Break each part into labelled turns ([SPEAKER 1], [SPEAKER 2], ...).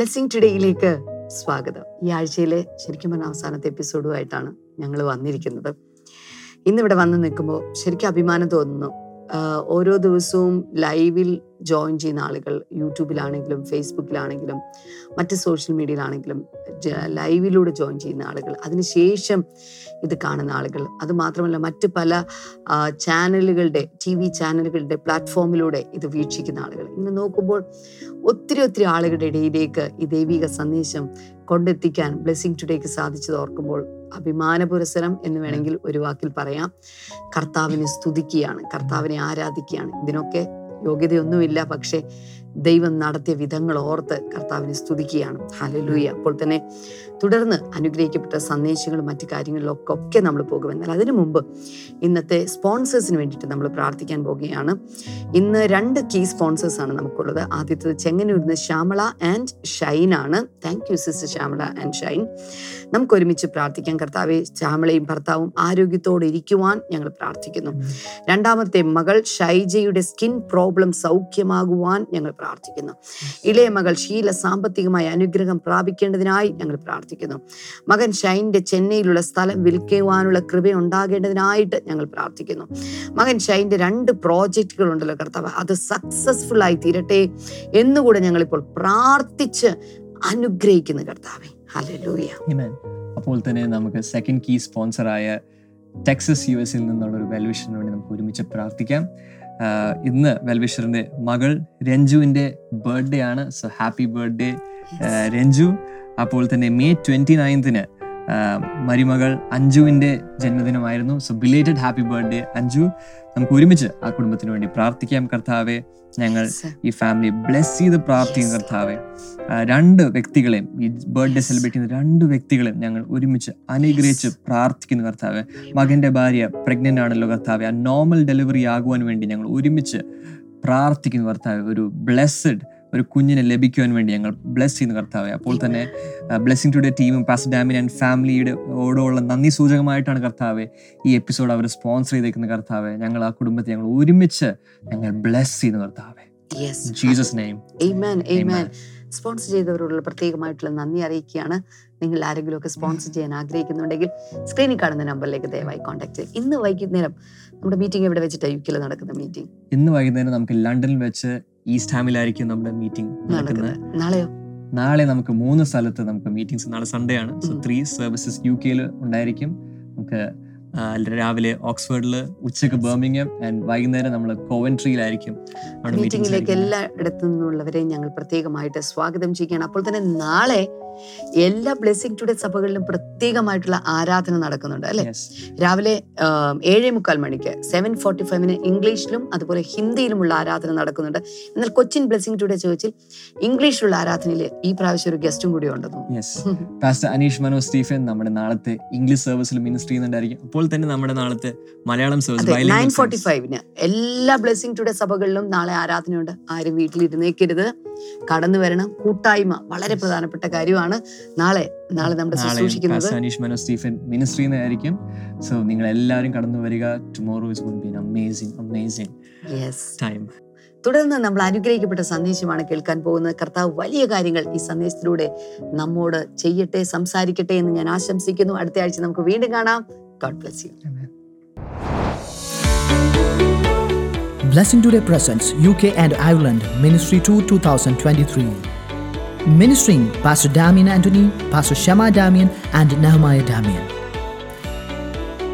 [SPEAKER 1] Blessing ടുഡേയിലേക്ക് സ്വാഗതം. ഈ ആഴ്ചയിലെ ശരിക്കും പറഞ്ഞ അവസാനത്തെ എപ്പിസോഡുമായിട്ടാണ് ഞങ്ങൾ വന്നിരിക്കുന്നത്. ഇന്നിവിടെ വന്ന് നിൽക്കുമ്പോൾ ശരിക്കും അഭിമാനം തോന്നുന്നു. ഓരോ ദിവസവും ലൈവിൽ ജോയിൻ ചെയ്യുന്ന ആളുകൾ യൂട്യൂബിലാണെങ്കിലും ഫേസ്ബുക്കിലാണെങ്കിലും മറ്റ് സോഷ്യൽ മീഡിയയിലാണെങ്കിലും ലൈവിലൂടെ ജോയിൻ ചെയ്യുന്ന ആളുകൾ. അതിനുശേഷം ഇത് കാണുന്ന ആളുകൾ. അതുമാത്രമല്ല മറ്റ് പല ചാനലുകളുടെ ടി വി ചാനലുകളുടെ പ്ലാറ്റ്ഫോമിലൂടെ ഇത് വീക്ഷിക്കുന്ന ആളുകൾ. ഇന്ന് നോക്കുമ്പോൾ ഒത്തിരി ഒത്തിരി ആളുകളുടെ ഇടയിലേക്ക് ഈ ദൈവിക സന്ദേശം കൊണ്ടെത്തിക്കാൻ ബ്ലെസ്സിങ് ടുഡേക്ക് സാധിച്ചത് ഓർക്കുമ്പോൾ അഭിമാന പുരസരം എന്ന് വേണമെങ്കിൽ ഒരു വാക്കിൽ പറയാം. കർത്താവിനെ സ്തുതിക്കുകയാണ് കർത്താവിനെ ആരാധിക്കുകയാണ്. ഇതിനൊക്കെ യോഗ്യതയൊന്നുമില്ല. പക്ഷേ ദൈവം നടത്തിയ വിധങ്ങൾ ഓർത്ത് കർത്താവിനെ സ്തുതിക്കുകയാണ്. ഹലലൂയ അപ്പോൾ തന്നെ തുടർന്ന് അനുഗ്രഹിക്കപ്പെട്ട സന്ദേശങ്ങളും മറ്റു കാര്യങ്ങളിലൊക്കെ ഒക്കെ നമ്മൾ പോകും എന്നാൽ അതിനു മുമ്പ് ഇന്നത്തെ സ്പോൺസേഴ്സിന് വേണ്ടിയിട്ട് നമ്മൾ പ്രാർത്ഥിക്കാൻ പോകുകയാണ്. ഇന്ന് രണ്ട് കീ സ്പോൺസേഴ്സ് ആണ് നമുക്കുള്ളത്. ആദ്യത്തേത് ചെങ്ങന്നൂരിൽ നിന്ന് ശ്യാമള ആൻഡ് ഷൈൻ ആണ്. Thank you sister Shyamala and Shine. നമുക്ക് ഒരുമിച്ച് പ്രാർത്ഥിക്കാം. കർത്താവെ ശ്യാമളയും ഭർത്താവും ആരോഗ്യത്തോടെ ഇരിക്കുവാൻ ഞങ്ങൾ പ്രാർത്ഥിക്കുന്നു. രണ്ടാമത്തെ മകൾ ഷൈജയുടെ സ്കിൻ പ്രോബ്ലം സൗഖ്യമാകുവാൻ ഞങ്ങൾ പ്രാർത്ഥിക്കുന്നു. ഇളയ മകൾ ഷീല സാമ്പത്തികമായ അനുഗ്രഹം പ്രാപിക്കേണ്ടതിനായി ഞങ്ങൾ പ്രാർത്ഥിക്കുന്നു. മകൻ ഷൈന്റെ ചെന്നൈയിലുള്ള സ്ഥലം വിൽക്കുവാനുള്ള കൃപ ഉണ്ടാകേണ്ടതിനായിട്ട് ഞങ്ങൾ പ്രാർത്ഥിക്കുന്നു. മകൻ ഷൈന്റെ രണ്ട് പ്രോജക്റ്റുകൾ ഉണ്ടല്ലോ കർത്താവ് അത് സക്സസ്ഫുൾ ആയി തീരട്ടെ എന്നുകൂടെ ഞങ്ങളിപ്പോൾ പ്രാർത്ഥിച്ച് അനുഗ്രഹിക്കുന്നു കർത്താവെ.
[SPEAKER 2] അപ്പോൾ തന്നെ നമുക്ക് സെക്കൻഡ് കീ സ്പോൺസറായ ടെക്സസ് യു എസിൽ നിന്നുള്ള ഒരു വെൽവിഷറിന് വേണ്ടി നമുക്ക് ഒരുമിച്ച് പ്രാർത്ഥിക്കാം. ഇന്ന് വെൽവിഷറിന്റെ മകൾ രഞ്ജുവിന്റെ ബർത്ത്ഡേ ആണ്. So happy birthday Ranju. അപ്പോൾ തന്നെ മെയ് ട്വന്റി നയൻത്തിന് മരുമകൾ അഞ്ജുവിന്റെ ജന്മദിനമായിരുന്നു. So belated happy birthday Anju. നമുക്ക് ഒരുമിച്ച് ആ കുടുംബത്തിന് വേണ്ടി പ്രാർത്ഥിക്കാം കർത്താവെ. ഞങ്ങൾ ഈ ഫാമിലി ബ്ലെസ് ചെയ്ത് പ്രാർത്ഥിക്കും കർത്താവെ. രണ്ട് വ്യക്തികളെയും ഈ ബർത്ത്ഡേ സെലിബ്രേറ്റ് ചെയ്യുന്ന രണ്ട് വ്യക്തികളെയും ഞങ്ങൾ ഒരുമിച്ച് അനുഗ്രഹിച്ച് പ്രാർത്ഥിക്കുന്നു കർത്താവെ. മകന്റെ ഭാര്യ പ്രഗ്നന്റ് ആണല്ലോ കർത്താവെ. ആ നോർമൽ ഡെലിവറി ആകുവാൻ വേണ്ടി ഞങ്ങൾ ഒരുമിച്ച് പ്രാർത്ഥിക്കുന്നു കർത്താവെ. ഒരു ബ്ലെസ്ഡ് ഒരു കുഞ്ഞിനെ ലഭിക്കുവാൻ വേണ്ടി ഞങ്ങൾ ബ്ലെസ് ചെയ്യുന്നു കർത്താവെ. അപ്പോൾ തന്നെ ബ്ലെസ്സിംഗ് ടുഡേ ടീമും പാസ് ഡാമിൻ ആൻഡ് ഫാമിലിയുടെ ഓടോളം നന്ദി സൂചകമായിട്ടാണ് കർത്താവെ ഈ എപ്പിസോഡ് അവർ സ്പോൺസർ ചെയ്തേക്കുന്ന കർത്താവെ. ഞങ്ങൾ ആ കുടുംബത്തെ ഞങ്ങൾ ഒരുമിച്ച് ഞങ്ങൾ ബ്ലെസ് ചെയ്യുന്നു കർത്താവെ. Jesus name
[SPEAKER 1] Amen, amen. Sponsor ചെയ്തവരോടുള്ള പ്രത്യേകമായിട്ടുള്ള നന്ദി അറിയിക്കുകയാണ്. നിങ്ങൾ ആരെങ്കിലുമൊക്കെ സ്പോൺസർ ചെയ്യാൻ ആഗ്രഹിക്കുന്നുണ്ടെങ്കിൽ സ്ക്രീനിൽ കാണുന്ന നമ്പറിലേക്ക് ദയവായി കോൺടാക്ട് ചെയ്യും ഇന്ന് വൈകുന്നേരം നമ്മുടെ മീറ്റിംഗ് എവിടെ വെച്ചിട്ട് യു കെയിൽ നടക്കുന്ന മീറ്റിംഗ്
[SPEAKER 2] ഇന്ന് വൈകുന്നേരം നമുക്ക് ലണ്ടനിൽ വെച്ച് ഈസ്റ്റ് ഹാമിലായിരിക്കും നമ്മുടെ മീറ്റിംഗ് നടക്കുന്നത്.
[SPEAKER 1] നാളെയോ?
[SPEAKER 2] നാളെ നമുക്ക് മൂന്ന് സ്ഥലത്ത് നമുക്ക് മീറ്റിംഗ്സ് നാളെ സൺഡേ ആണ്. സോ. ത്രീ സർവീസസ് യു കെയിൽ ഉണ്ടായിരിക്കും. നമുക്ക് രാവിലെ ഓക്സ്ഫോർഡിൽ ഉച്ചയ്ക്ക് ബർമിംഗം ആൻഡ് വൈകുന്നേരം നമ്മൾ കോവൻട്രിയിലായിരിക്കും
[SPEAKER 1] മീറ്റിംഗിലേക്ക്. എല്ലായിടത്തു നിന്നുള്ളവരെയും ഞങ്ങൾ പ്രത്യേകമായിട്ട് സ്വാഗതം ചെയ്യുകയാണ്. അപ്പോൾ തന്നെ നാളെ എല്ലാ ബ്ലെസ്സിംഗ് ടുഡേ സഭകളിലും പ്രത്യേകമായിട്ടുള്ള ആരാധന നടക്കുന്നുണ്ട് അല്ലെ? രാവിലെ ഏഴേ മുക്കാൽ മണിക്ക് സെവൻ ഫോർട്ടി ഫൈവിന് ഇംഗ്ലീഷിലും അതുപോലെ ഹിന്ദിയിലുമുള്ള ആരാധന നടക്കുന്നുണ്ട്. എന്നാൽ കൊച്ചിൻ ബ്ലെസ്സിംഗ് ടുഡേ ചോദിച്ചിൽ ഇംഗ്ലീഷിലുള്ള ആരാധനയിൽ ഈ പ്രാവശ്യം ഒരു ഗസ്റ്റും കൂടി ഉണ്ടെന്നു.
[SPEAKER 2] അനീഷ് മനോ സ്റ്റീഫൻ നമ്മുടെ നാളത്തെ ഇംഗ്ലീഷ് സർവീസിൽ മിനിസ്റ്റർ ചെയ്യുന്നുണ്ടായിരിക്കും. അപ്പോൾ തന്നെ നമ്മുടെ നാളത്തെ മലയാളം സർവീസ്
[SPEAKER 1] നയൻ ഫോർട്ടി ഫൈവിന് എല്ലാ ബ്ലെസ്സിംഗ് ടുഡേ സഭകളിലും നാളെ ആരാധനയുണ്ട്. ആരും വീട്ടിലിരുന്നേക്കരുത്. കടന്നു വരണം. കൂട്ടായ്മ വളരെ പ്രധാനപ്പെട്ട കാര്യമാണ്. നാളെ നാളെ നമ്മുടെ ശുശ്രൂഷിക്കുന്നത്
[SPEAKER 2] Anish Manoj Stephen ministry so നിങ്ങൾ എല്ലാവരും കടന്നു വരിക. Tomorrow is to be amazing amazing
[SPEAKER 1] yes
[SPEAKER 2] time
[SPEAKER 1] തുടർന്ന് നമ്മൾ അനുഗ്രഹിക്കപ്പെട്ട സന്ദേശമാണ് കേൾക്കാൻ പോകുന്നത്. കർത്താവ് വലിയ കാര്യങ്ങൾ ഈ സന്ദേശത്തിലൂടെ നമ്മോട് ചെയ്യട്ടെ സംസാരിക്കട്ടെ എന്ന് ഞാൻ ആശംസിക്കുന്നു. അടുത്ത ആഴ്ച നമുക്ക് വീണ്ടും കാണാം. God bless you
[SPEAKER 3] Blessing Today presents UK and Ireland Ministry 2 2023. Ministering Pastor Damien Anthony, Pastor Shema Damien, and Nehemiah Damien.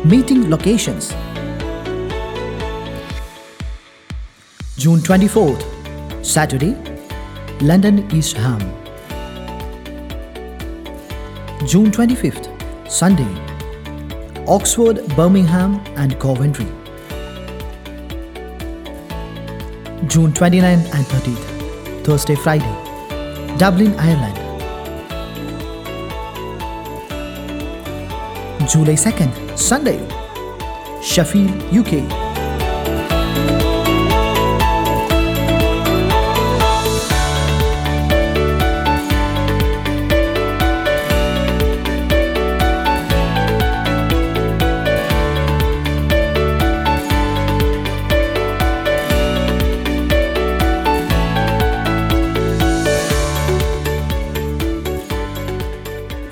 [SPEAKER 3] Meeting locations June 24th, Saturday, London East Ham. June 25th, Sunday, Oxford, Birmingham, and Coventry. June 29th and 30th, Thursday, Friday, Dublin, Ireland. July 2nd, Sunday, Sheffield, UK.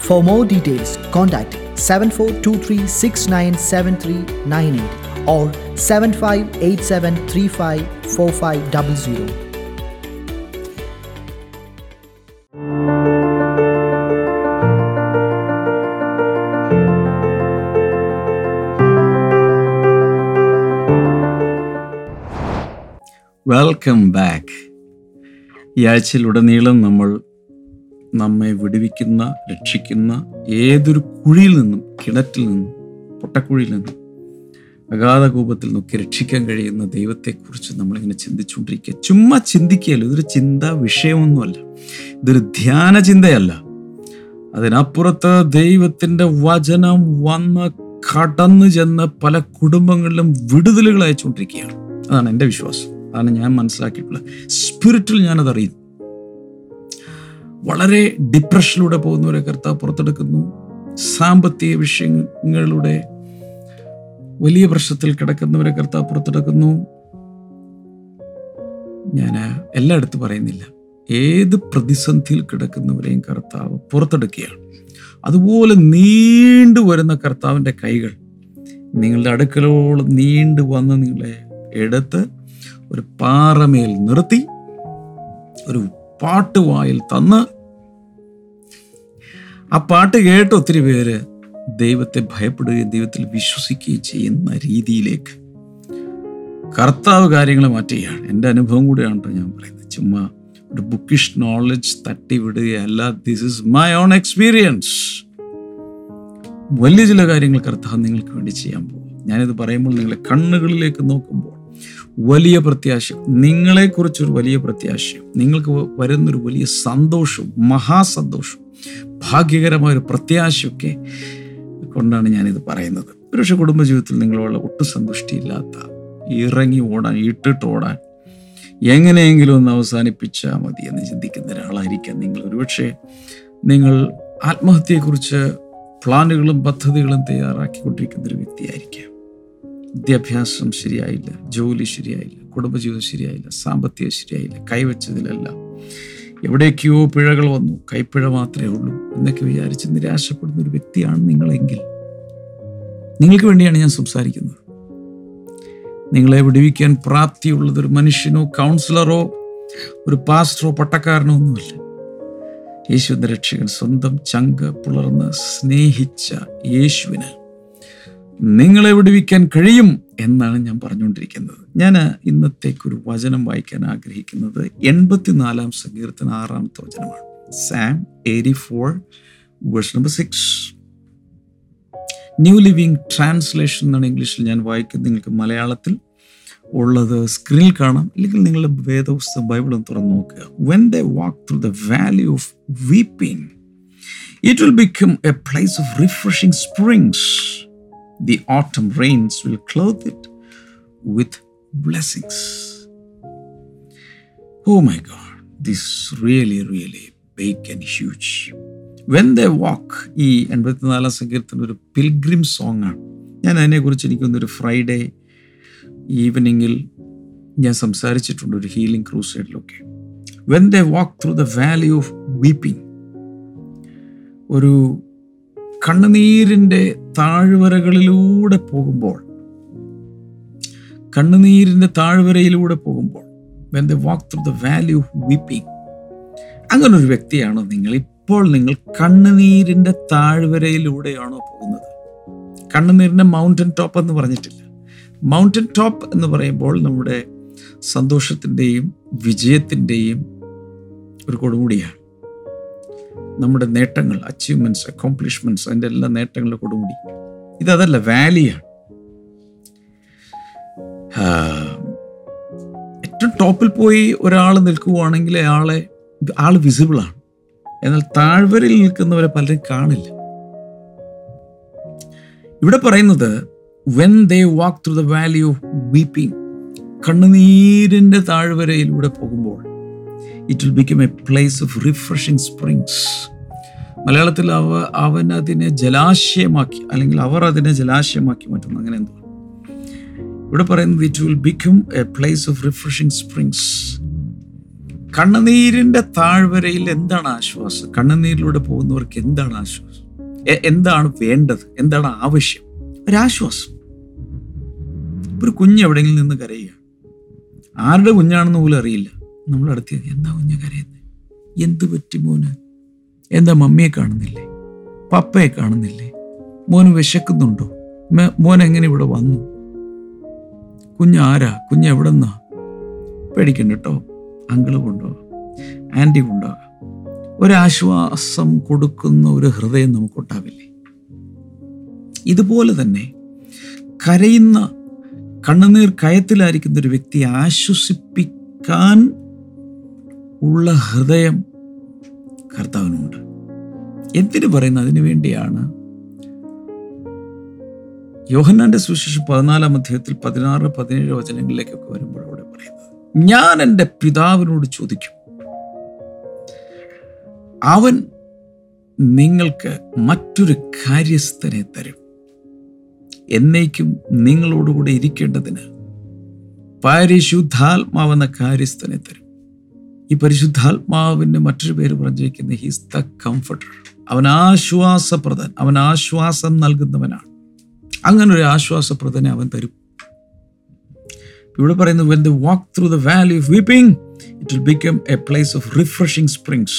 [SPEAKER 3] For more details, contact 7423697398 or 7587354500.
[SPEAKER 4] Welcome back ഈ ആഴ്ചയിലുടനീളം നമ്മൾ നമ്മെ വിടുവിക്കുന്ന രക്ഷിക്കുന്ന ഏതൊരു കുഴിയിൽ നിന്നും കിണറ്റിൽ നിന്നും പൊട്ടക്കുഴിയിൽ നിന്നും അഗാധ കൂപത്തിൽ നോക്കി രക്ഷിക്കാൻ കഴിയുന്ന ദൈവത്തെക്കുറിച്ച് നമ്മളിങ്ങനെ ചിന്തിച്ചുകൊണ്ടിരിക്കുക. ചുമ്മാ ചിന്തിക്കുകയല്ലോ ഇതൊരു ചിന്താ വിഷയമൊന്നുമല്ല. ഇതൊരു ധ്യാന ചിന്തയല്ല. അതിനപ്പുറത്ത് ദൈവത്തിന്റെ വചനം വന്ന് കടന്നു ചെന്ന് പല കുടുംബങ്ങളിലും വിടുതലുകൾ അയച്ചുകൊണ്ടിരിക്കുകയാണ്. അതാണ് എന്റെ വിശ്വാസം. അതാണ് ഞാൻ മനസ്സിലാക്കിയിട്ടുള്ളത്. സ്പിരിറ്റിൽ ഞാനത് അറിയുന്നു വളരെ ഡിപ്രഷനിലൂടെ പോകുന്നവരെ കർത്താവ് പുറത്തെടുക്കുന്നു. സാമ്പത്തിക വിഷയങ്ങളുടെ വലിയ പ്രശ്നത്തിൽ കിടക്കുന്നവരെ കർത്താവ് പുറത്തെടുക്കുന്നു. ഞാൻ എല്ലായിടത്തും പറയുന്നില്ല. ഏത് പ്രതിസന്ധിയിൽ കിടക്കുന്നവരെയും കർത്താവ് പുറത്തെടുക്കുകയാണ്. അതുപോലെ നീണ്ടു വരുന്ന കർത്താവിന്റെ കൈകൾ നിങ്ങളുടെ അടുക്കലോളം നീണ്ടു വന്ന് നിങ്ങളെ എടുത്ത് ഒരു പാറമേൽ നിർത്തി ഒരു പാട്ടുവായിൽ തന്ന് ആ പാട്ട് കേട്ട് ഒത്തിരി പേര് ദൈവത്തെ ഭയപ്പെടുകയും ദൈവത്തിൽ വിശ്വസിക്കുകയും ചെയ്യുന്ന രീതിയിലേക്ക് കർത്താവ് കാര്യങ്ങൾ മാറ്റുകയാണ്. എന്റെ അനുഭവം കൂടിയാണ് ഞാൻ പറയുന്നത്. ചുമ്മാ ഒരു ബുക്കിഷ് നോളജ് തട്ടി വിടുകയല്ല this is my own experience വലിയ ചില കാര്യങ്ങൾ കർത്താവ് നിങ്ങൾക്ക് വേണ്ടി ചെയ്യാൻ പോകും. ഞാനിത് പറയുമ്പോൾ നിങ്ങളെ കണ്ണുകളിലേക്ക് നോക്കുമ്പോൾ വലിയ പ്രത്യാശ നിങ്ങളെക്കുറിച്ചൊരു വലിയ പ്രത്യാശയും നിങ്ങൾക്ക് വരുന്നൊരു വലിയ സന്തോഷവും മഹാസന്തോഷവും ഭാഗ്യകരമായ ഒരു പ്രത്യാശയൊക്കെ കൊണ്ടാണ് ഞാനിത് പറയുന്നത്. പക്ഷേ കുടുംബജീവിതത്തിൽ നിങ്ങളുള്ള ഒട്ടും സന്തുഷ്ടിയില്ലാത്ത ഇറങ്ങി ഓടാൻ ഇട്ടിട്ട് ഓടാൻ എങ്ങനെയെങ്കിലും ഒന്ന് അവസാനിപ്പിച്ചാൽ മതി എന്ന് ചിന്തിക്കുന്ന ഒരാളായിരിക്കാം നിങ്ങൾ. ഒരുപക്ഷെ നിങ്ങൾ ആത്മഹത്യയെക്കുറിച്ച് പ്ലാനുകളും പദ്ധതികളും തയ്യാറാക്കിക്കൊണ്ടിരിക്കുന്ന ഒരു വ്യക്തിയായിരിക്കാം. വിദ്യാഭ്യാസം ശരിയായില്ല ജോലി ശരിയായില്ല കുടുംബജീവിതം ശരിയായില്ല സാമ്പത്തികം ശരിയായില്ല കൈവച്ചതിലെല്ലാം. എവിടേക്കോ പിഴകൾ വന്നു. കൈപ്പിഴ മാത്രമേ ഉള്ളൂ എന്നൊക്കെ വിചാരിച്ച് നിരാശപ്പെടുന്ന ഒരു വ്യക്തിയാണ് നിങ്ങളെങ്കിൽ. നിങ്ങൾക്ക് വേണ്ടിയാണ് ഞാൻ സംസാരിക്കുന്നത്. നിങ്ങളെ വിടുവിക്കാൻ പ്രാപ്തിയുള്ളത് ഒരു മനുഷ്യനോ കൗൺസിലറോ ഒരു പാസ്റ്ററോ പട്ടക്കാരനോ ഒന്നുമല്ല. യേശുവിന്റെ രക്ഷകൻ സ്വന്തം ചങ്ക് പുലർന്ന് സ്നേഹിച്ച യേശുവിന് നിങ്ങളെ വിടുവിക്കാൻ കഴിയും. എന്നാണ് ഞാൻ പറഞ്ഞുകൊണ്ടിരിക്കുന്നത്. ഞാൻ ഇന്നത്തേക്കൊരു വചനം വായിക്കാൻ ആഗ്രഹിക്കുന്നത് എൺപത്തിനാലാം സങ്കീർത്തന ആറാമത്തെ വചനമാണ്. Psalm eighty four verse number six New Living Translation എന്നാണ് ഇംഗ്ലീഷിൽ ഞാൻ വായിക്കുന്നത്. നിങ്ങൾക്ക് മലയാളത്തിൽ ഉള്ളത് സ്ക്രീനിൽ കാണാം. അല്ലെങ്കിൽ നിങ്ങളുടെ വേദപുസ്തകം ഒന്ന് തുറന്ന് നോക്കുക. When the walk through the valley of weeping it will become a place of refreshing springs the autumn rains will clothe it with blessings. Oh my God, this really, really big and huge. When they walk, ഈ എൺപത്തിനാലാം സങ്കീർത്തനം ഒരു pilgrim song ആണ് ഞാൻ അതിനെക്കുറിച്ച് എനിക്കൊന്നൊരു Friday ഈവനിങ്ങിൽ ഞാൻ സംസാരിച്ചിട്ടുണ്ട് ഒരു healing ക്രൂസൈഡിലൊക്കെ when they walk through the valley of weeping ഒരു കണ്ണുനീരിന്റെ താഴ്വരകളിലൂടെ പോകുമ്പോൾ കണ്ണുനീരിന്റെ താഴ്വരയിലൂടെ പോകുമ്പോൾ when the walk through the valley of weeping അങ്ങനൊരു വ്യക്തിയാണ് നിങ്ങൾ ഇപ്പോൾ നിങ്ങൾ കണ്ണുനീരിന്റെ താഴ്വരയിലൂടെയാണോ പോകുന്നത്? കണ്ണുനീരിന്റെ മൗണ്ടൻ ടോപ്പ് എന്ന് പറഞ്ഞിട്ടില്ല. മൗണ്ടൻ ടോപ്പ് എന്ന് പറയുമ്പോൾ നമ്മുടെ സന്തോഷത്തിന്റെയും വിജയത്തിന്റെയും ഒരു കൊടുമുടിയാണ്. നമ്മുടെ നേട്ടങ്ങൾ അച്ചീവ്മെന്റ്സ് അക്കോംപ്ലിഷ്മെന്റ്സ് അതിന്റെ എല്ലാ നേട്ടങ്ങളുടെ കൊടുമുടി ഇതല്ല വാലിയാണ് ഏറ്റവും ടോപ്പിൽ പോയി ഒരാൾ നിൽക്കുകയാണെങ്കിൽ അയാളെ ആൾ വിസിബിളാണ് എന്നാൽ താഴ്വരയിൽ നിൽക്കുന്നവരെ പലരും കാണില്ല. ഇവിടെ പറയുന്നത് when they walk through the valley of weeping കണ്ണുനീരിന്റെ താഴ്വരയിലൂടെ പോകുമ്പോൾ it will become a place of refreshing springs മലയാളത്തിൽ അവ അവൻ അതിനെ ജലാശയമാക്കി അല്ലെങ്കിൽ അവർ അതിനെ ജലാശയമാക്കി മാറ്റുന്നു. അങ്ങനെ എന്തോ. ഇവിടെ പറയുന്നത് it will become a place of refreshing springs കണ്ണുനീരിന്റെ താഴ്വരയിൽ എന്താണ് ആശ്വാസം? കണ്ണുനീരിലൂടെ പോകുന്നവർക്ക് എന്താണ് ആശ്വാസം? എന്താണ് വേണ്ടത്? എന്താണ് ആവശ്യം? ഒരാശ്വാസം. ഒരു കുഞ്ഞ് എവിടെയെങ്കിലും നിന്ന് കരയുക ആരുടെ കുഞ്ഞാണെന്ന് പോലും അറിയില്ല. നമ്മൾ അടുത്ത് എന്താ കുഞ്ഞ കരയുന്നത് എന്ത് പറ്റി മോന്? എന്താ മമ്മിയെ കാണുന്നില്ലേ? പപ്പയെ കാണുന്നില്ലേ? മോന് വിശക്കുന്നുണ്ടോ? മോൻ എങ്ങനെ ഇവിടെ വന്നു? കുഞ്ഞ് ആരാ? കുഞ്ഞ് എവിടെ നിന്നാ പേടിക്കണ്ട കേട്ടോ അങ്കിൾ കൊണ്ടുപോകാം. ആന്റി കൊണ്ടുപോകാം. ഒരാശ്വാസം കൊടുക്കുന്ന ഒരു ഹൃദയം നമുക്കുണ്ടാവില്ലേ? ഇതുപോലെ തന്നെ കരയുന്ന കണ്ണുനീർ കയത്തിലായിരിക്കുന്ന ഒരു വ്യക്തിയെ ആശ്വസിപ്പിക്കാൻ ഉള്ള ഹൃദയം കർത്താവിനുണ്ട്. എന്തിനു പറയുന്നു അതിനു വേണ്ടിയാണ്. യോഹന്നാന്റെ സുശേഷം പതിനാലാം അധ്യായത്തിൽ പതിനാറ് പതിനേഴ് വചനങ്ങളിലേക്കൊക്കെ വരുമ്പോൾ അവിടെ പറയുന്നത് ഞാൻ എന്റെ പിതാവിനോട് ചോദിക്കും. അവൻ നിങ്ങൾക്ക് മറ്റൊരു കാര്യസ്ഥനെ തരും. എന്നേക്കും നിങ്ങളോടുകൂടെ ഇരിക്കേണ്ടതിന് പരിശുദ്ധാത്മാവെന്ന കാര്യസ്ഥനെ തരും. ഈ പരിശുദ്ധാത്മാവിന്റെ മറ്റൊരു പേര് പറഞ്ഞിരിക്കുന്നത് ഹീസ് ദ കംഫർട്ടർ അവൻ ആശ്വാസപ്രദൻ അവൻ ആശ്വാസം നൽകുന്നവനാണ്. അങ്ങനെ ഒരു ആശ്വാസപ്രദനെ അവൻ തരും. ഇവിടെ പറയുന്നത് when the walk through the valley of weeping it will become a place of refreshing springs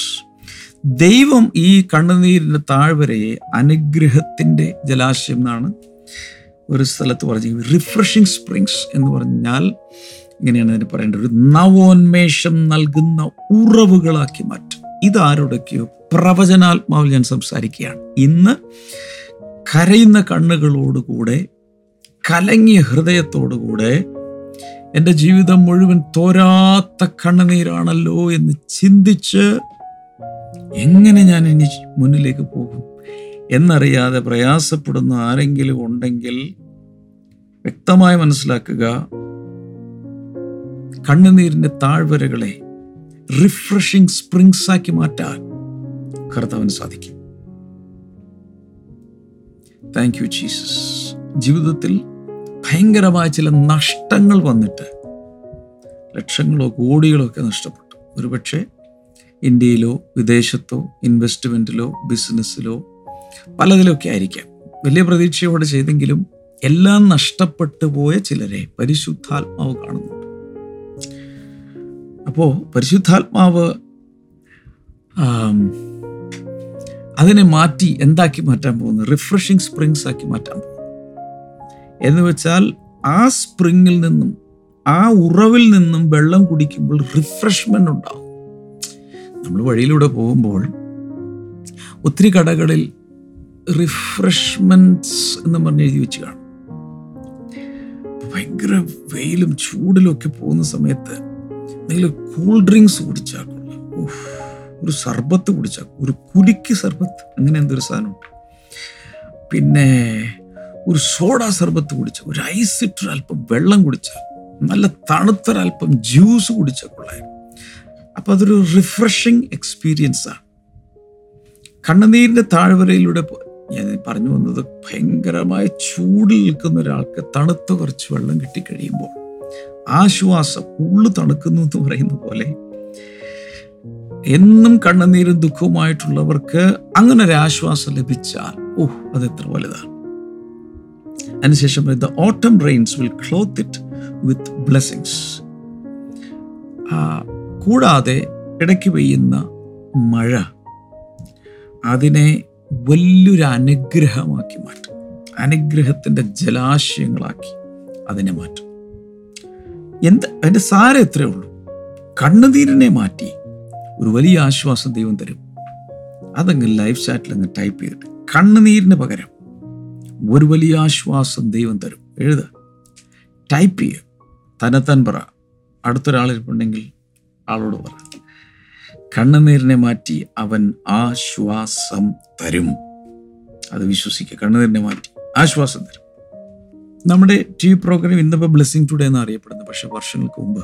[SPEAKER 4] ദൈവം ഈ കണ്ണുനീരിന്റെ താഴ്വരയെ അനുഗ്രഹത്തിന്റെ ജലാശയം എന്നാണ് ഒരു സ്ഥലത്ത് പറഞ്ഞത് റിഫ്രഷിംഗ് സ്പ്രിങ്സ് എന്ന് പറഞ്ഞാൽ ഇങ്ങനെയാണ് അതിന് പറയേണ്ടത്. ഒരു നവോന്മേഷം നൽകുന്ന ഉറവുകളാക്കി മാറ്റും. ഇതാരോടൊക്കെയോ പ്രവചനാത്മാവിൽ ഞാൻ സംസാരിക്കുകയാണ്. ഇന്ന് കരയുന്ന കണ്ണുകളോടുകൂടെ കലങ്ങിയ ഹൃദയത്തോടുകൂടെ എന്റെ ജീവിതം മുഴുവൻ തോരാത്ത കണ്ണുനീരാണല്ലോ എന്ന് ചിന്തിച്ച് എങ്ങനെ ഞാൻ ഇനി മുന്നിലേക്ക് പോകും? എന്നറിയാതെ പ്രയാസപ്പെടുന്ന ആരെങ്കിലും ഉണ്ടെങ്കിൽ വ്യക്തമായി മനസ്സിലാക്കുക. കണ്ണുനീരിന്റെ താഴ്വരകളെ റിഫ്രഷിംഗ് സ്പ്രിങ്സ് ആക്കി മാറ്റാൻ കർത്താവിന് സാധിക്കും. താങ്ക് യു ജീസസ് ജീവിതത്തിൽ ഭയങ്കരമായ ചില നഷ്ടങ്ങൾ വന്നിട്ട് ലക്ഷങ്ങളോ കോടികളോ ഒക്കെ നഷ്ടപ്പെട്ടു. ഒരുപക്ഷെ ഇന്ത്യയിലോ വിദേശത്തോ ഇൻവെസ്റ്റ്മെന്റിലോ ബിസിനസ്സിലോ പലതിലൊക്കെ ആയിരിക്കാം. വലിയ പ്രതീക്ഷയോടെ ചെയ്തെങ്കിലും എല്ലാം നഷ്ടപ്പെട്ടു പോയ ചിലരെ പരിശുദ്ധാത്മാവ് കാണുന്നുണ്ട് അപ്പോ പരിശുദ്ധാത്മാവ് അതിനെ മാറ്റി എന്താക്കി മാറ്റാൻ പോകുന്നു? റിഫ്രഷിങ് സ്പ്രിങ്സ് ആക്കി മാറ്റാൻ പോകുന്നു. എന്ന് വെച്ചാൽ ആ സ്പ്രിങ്ങിൽ നിന്നും ആ ഉറവിൽ നിന്നും വെള്ളം കുടിക്കുമ്പോൾ റിഫ്രഷ്മെന്റ് ഉണ്ടാവും. നമ്മൾ വഴിയിലൂടെ പോകുമ്പോൾ ഒത്തിരി കടകളിൽ റിഫ്രഷ്മെന്റ്സ് എന്ന് പറഞ്ഞ് എഴുതി വെച്ച് കാണും. ഭയങ്കര വെയിലും ചൂടിലും ഒക്കെ പോകുന്ന സമയത്ത് എന്തെങ്കിലും കൂൾ ഡ്രിങ്ക്സ് കുടിച്ചാൽ കൊള്ളാം. ഒരു സർബത്ത് കുടിച്ചാൽ ഒരു കുലുക്കി സർബത്ത്. അങ്ങനെ എന്തൊരു സാധനമുണ്ട് പിന്നെ ഒരു സോഡ സർബത്ത് കുടിച്ച ഒരു ഐസ് ഇട്ടൊരു അല്പം വെള്ളം കുടിച്ചാൽ നല്ല തണുത്തൊരല്പം ജ്യൂസ് കുടിച്ചാൽ കൊള്ളായിരുന്നു അപ്പം അതൊരു റിഫ്രഷിങ് എക്സ്പീരിയൻസാണ് ആണ്. കണ്ണുനീരിന്റെ താഴ്വരയിലൂടെ ഞാൻ പറഞ്ഞു വന്നത് ഭയങ്കരമായ ചൂടിൽ നിൽക്കുന്ന ഒരാൾക്ക് തണുത്ത കുറച്ച് വെള്ളം കിട്ടിക്കഴിയുമ്പോൾ ആശ്വാസം ഉള്ളു തണുക്കുന്നു എന്ന് പറയുന്ന പോലെ. എന്നും കണ്ണുനീരും ദുഃഖവുമായിട്ടുള്ളവർക്ക് അങ്ങനെ ഒരു ആശ്വാസം ലഭിച്ചാൽ ഓഹ് അത് എത്ര വലുതാണ്. അതിനുശേഷം the autumn rains will clothe it with blessings. കൂടാതെ ഇടയ്ക്ക് പെയ്യുന്ന മഴ അതിനെ വലിയൊരു അനുഗ്രഹമാക്കി മാറ്റും. അനുഗ്രഹത്തിന്റെ ജലാശയങ്ങളാക്കി അതിനെ മാറ്റും. എന്ത്? അതിന്റെ സാരം എത്രയേ ഉള്ളൂ? കണ്ണുനീരിനെ മാറ്റി ഒരു വലിയ ആശ്വാസം ദൈവം തരും. അതങ്ങ് ലൈഫ് ചാറ്റിൽ അങ്ങ് ടൈപ്പ് ചെയ്തിട്ട് കണ്ണുനീരിന് പകരം ഒരു വലിയ ആശ്വാസം ദൈവം തരും. എഴുത. ടൈപ്പ് ചെയ്യുക തന്നെത്താൻ പറ. അടുത്തൊരാളിരിപ്പുണ്ടെങ്കിൽ ആളോട് പറ. കണ്ണുനീരിനെ മാറ്റി അവൻ ആശ്വാസം തരും. അത് വിശ്വസിക്കുക കണ്ണുനീരിനെ മാറ്റി ആശ്വാസം തരും. നമ്മുടെ ടി വി പ്രോഗ്രാം ഇന്നിപ്പോൾ ബ്ലെസ്സിങ് ടുഡേ എന്ന് അറിയപ്പെടുന്നു പക്ഷേ വർഷങ്ങൾക്ക് മുമ്പ്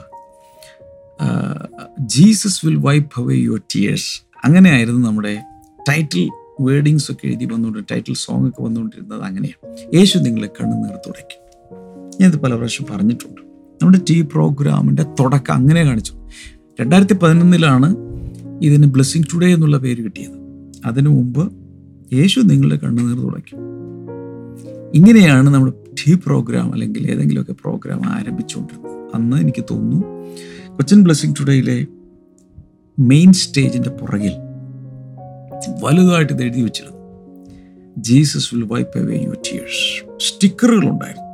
[SPEAKER 4] Jesus will wipe away your tears അങ്ങനെയായിരുന്നു നമ്മുടെ ടൈറ്റിൽ വേർഡിങ്സ് ഒക്കെ എഴുതി വന്നുകൊണ്ട് ടൈറ്റിൽ സോങ് ഒക്കെ വന്നുകൊണ്ടിരുന്നത് അങ്ങനെയാണ് യേശു നിങ്ങളെ കണ്ണുനീർ തുടയ്ക്കും ഞാനിത് പല പ്രാവശ്യം പറഞ്ഞിട്ടുണ്ട്. നമ്മുടെ ടി പ്രോഗ്രാമിന്റെ തുടക്കം അങ്ങനെ കാണിച്ചു രണ്ടായിരത്തി പതിനൊന്നിലാണ് ഇതിന് ബ്ലെസ്സിങ് ടുഡേ എന്നുള്ള പേര് കിട്ടിയത്. അതിനു മുമ്പ് യേശു നിങ്ങളുടെ കണ്ണുനീർ തുടയ്ക്കും. ഇങ്ങനെയാണ് നമ്മുടെ ടി പ്രോഗ്രാം അല്ലെങ്കിൽ ഏതെങ്കിലുമൊക്കെ പ്രോഗ്രാം ആരംഭിച്ചുകൊണ്ടിരുന്നത് അന്ന് എനിക്ക് തോന്നുന്നു കൊച്ചിൻ ബ്ലെസ്സിങ് ടുഡേയിലെ മെയിൻ സ്റ്റേജിന്റെ പുറകിൽ വലുതായിട്ട് ഇത് എഴുതി വെച്ചിരുന്നു. Jesus will wipe away tears. സ്റ്റിക്കറുകൾ ഉണ്ടായിരുന്നു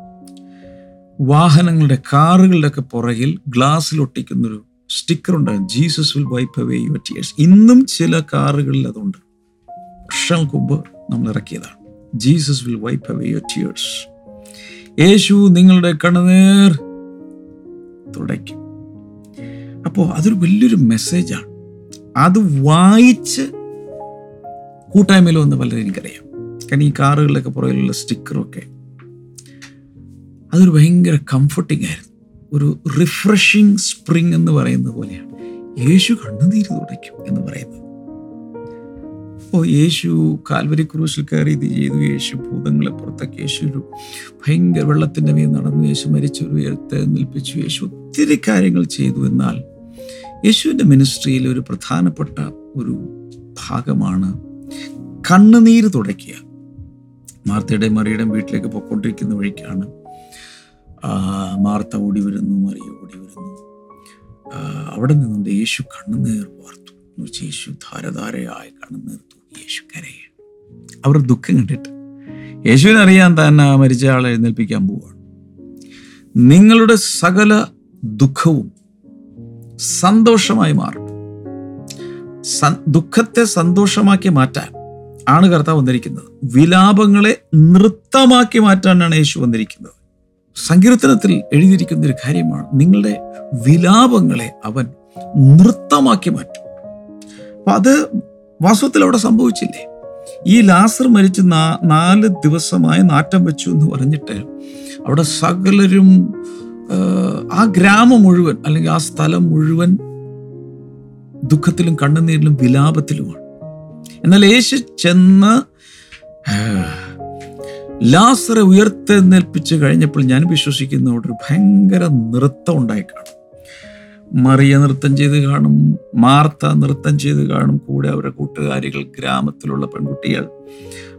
[SPEAKER 4] വാഹനങ്ങളുടെ കാറുകളുടെ ഒക്കെ പുറകിൽ ഗ്ലാസ്സിൽ ഒട്ടിക്കുന്നൊരു സ്റ്റിക്കർ ഉണ്ടായിരുന്നു Jesus will wipe away your tears. ഇന്നും ചില കാറുകളിൽ അതുണ്ട്. വർഷങ്ങൾക്ക് മുമ്പ് നമ്മൾ ഇറക്കിയതാണ്. Jesus will wipe away your tears. യേശു നിങ്ങളുടെ കണ്ണുനീർ തുടയ്ക്കും. അപ്പോൾ അതൊരു വലിയൊരു മെസ്സേജാണ് അത് വായിച്ച് കൂട്ടായ്മയിൽ വന്ന് പലരും എനിക്കറിയാം. കാരണം ഈ കാറുകളിലൊക്കെ പുറകിലുള്ള സ്റ്റിക്കറൊക്കെ അതൊരു ഭയങ്കര കംഫർട്ടിംഗ് ആയിരുന്നു. ഒരു റിഫ്രഷിങ് സ്പ്രിങ് എന്ന് പറയുന്നത് പോലെയാണ്. യേശു കണ്ണുനീര് തുടയ്ക്കും എന്ന് പറയുന്നത്. അപ്പോൾ യേശു കാൽവരി ക്രൂശിൽ കയറി ഇത് ചെയ്തു. യേശു ഭൂതങ്ങളെ പുറത്താക്കി. യേശു ഒരു ഭയങ്കര വെള്ളത്തിന്റെ മീൻ നടന്നു. യേശു മരിച്ചു ഒരു ഉയരത്തെ നിൽപ്പിച്ചു. യേശു ഒത്തിരി കാര്യങ്ങൾ ചെയ്തു. എന്നാൽ യേശുവിന്റെ മിനിസ്ട്രിയിൽ ഒരു പ്രധാനപ്പെട്ട ഒരു ഭാഗമാണ് കണ്ണുനീര് തുടയ്ക്കുക. മാർത്തയുടെയും മറിയുടെയും വീട്ടിലേക്ക് പോയിക്കൊണ്ടിരിക്കുന്ന വഴിക്കാണ്. മാർത്ത ഓടി വരുന്നു മറിയ ഓടി വരുന്നു. അവിടെ നിന്നുകൊണ്ട് യേശു കണ്ണുനീർ വാർത്തു. യേശു ധാരധാരയായി കണ്ണുനീർ യേശു കരയുക അവർ ദുഃഖം കണ്ടിട്ട് യേശുവിനറിയാൻ താൻ ആ മരിച്ച ആളെ എഴുന്നേൽപ്പിക്കാൻ പോവുകയാണ് നിങ്ങളുടെ സകല ദുഃഖവും സന്തോഷമായി മാറും. ദുഃഖത്തെ സന്തോഷമാക്കി മാറ്റാൻ ആണ് കർത്താവ് വന്നിരിക്കുന്നത്. വിലാപങ്ങളെ നൃത്തമാക്കി മാറ്റാനാണ് യേശു വന്നിരിക്കുന്നത്. സങ്കീർത്തനത്തിൽ എഴുതിയിരിക്കുന്ന ഒരു കാര്യമാണ് നിങ്ങളുടെ വിലാപങ്ങളെ അവൻ നൃത്തമാക്കി മാറ്റും. അപ്പം അത് വാസ്തവത്തിൽ അവിടെ സംഭവിച്ചില്ലേ? ഈ ലാസർ മരിച്ച് നാ- നാല് ദിവസമായി നാറ്റം വെച്ചു എന്ന് പറഞ്ഞിട്ട് അവിടെ സകലരും ആ, ഗ്രാമം മുഴുവൻ അല്ലെങ്കിൽ ആ സ്ഥലം മുഴുവൻ ദുഃഖത്തിലും കണ്ണുനീരിലും വിലാപത്തിലുമാണ്. എന്നാൽ യേശു ചെന്ന് ലാസറെ ലാസറെ നേൽപ്പിച്ച് കഴിഞ്ഞപ്പോൾ ഞാൻ വിശ്വസിക്കുന്ന അവിടെ ഒരു ഭയങ്കര നൃത്തം ഉണ്ടായി മറിയ നൃത്തം ചെയ്ത് കാണും മാർത്ത നൃത്തം ചെയ്ത് കാണും. കൂടെ അവരുടെ കൂട്ടുകാരികൾ ഗ്രാമത്തിലുള്ള പെൺകുട്ടികൾ.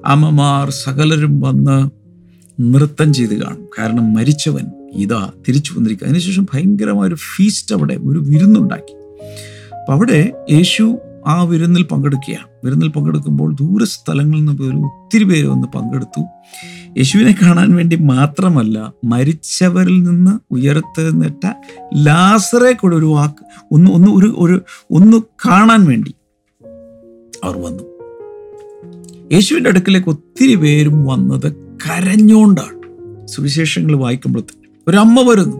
[SPEAKER 4] അമ്മമാർ സകലരും വന്ന് നൃത്തം ചെയ്ത് കാണും. കാരണം മരിച്ചവൻ ഇതാ തിരിച്ചു വന്നിരിക്കുക അതിനുശേഷം ഭയങ്കരമായ ഒരു ഫീസ്റ്റ് അവിടെ ഒരു വിരുന്നുണ്ടാക്കി. അപ്പം അവിടെ യേശു ആ വിരുന്നിൽ പങ്കെടുക്കുകയാണ്. വിരുന്നിൽ പങ്കെടുക്കുമ്പോൾ ദൂര സ്ഥലങ്ങളിൽ നിന്ന് പോലും ഒത്തിരി പേര് വന്ന് പങ്കെടുത്തു. യേശുവിനെ കാണാൻ വേണ്ടി മാത്രമല്ല മരിച്ചവരിൽ നിന്ന് ഉയർത്തെഴുന്നേറ്റ ലാസറെ കൂടെ ഒരു വാക്ക് ഒന്ന് ഒന്ന് ഒരു ഒരു ഒന്ന് കാണാൻ വേണ്ടി അവർ വന്നു. യേശുവിന്റെ അടുക്കലേക്ക് ഒത്തിരി പേരും വന്നത് കരഞ്ഞോണ്ടാണ്. സുവിശേഷങ്ങൾ വായിക്കുമ്പോൾ തന്നെ ഒരമ്മ വരുന്നു.